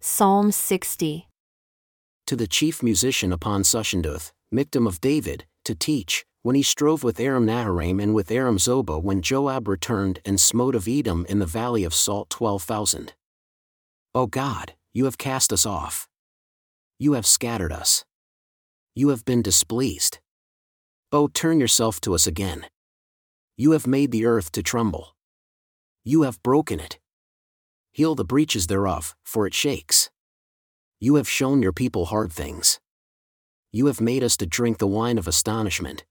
Psalm 60. To the chief musician upon Shushaneduth, Miktam of David, to teach, when he strove with Aram Naharaim and with Aram Zobah when Joab returned and smote of Edom in the valley of Salt twelve thousand. O God, you have cast us off. You have scattered us. You have been displeased. O turn yourself to us again. You have made the earth to tremble. You have broken it. Heal the breaches thereof, for it shakes. You have shown your people hard things. You have made us to drink the wine of astonishment.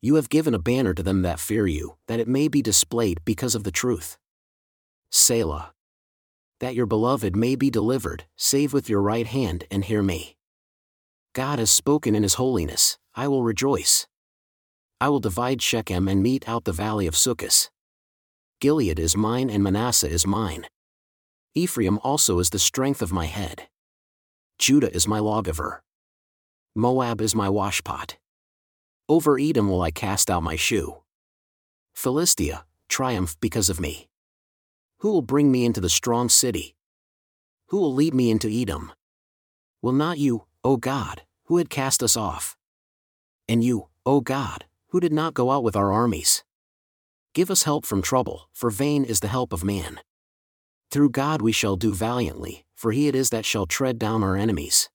You have given a banner to them that fear you, that it may be displayed because of the truth. Selah. That your beloved may be delivered, save with your right hand and hear me. God has spoken in his holiness, I will rejoice. I will divide Shechem and mete out the valley of Succos. Gilead is mine and Manasseh is mine. Ephraim also is the strength of my head. Judah is my lawgiver. Moab is my washpot. Over Edom will I cast out my shoe. Philistia, triumph because of me. Who will bring me into the strong city? Who will lead me into Edom? Will not you, O God, who had cast us off? And you, O God, who did not go out with our armies? Give us help from trouble, for vain is the help of man. Through God we shall do valiantly, for he it is that shall tread down our enemies.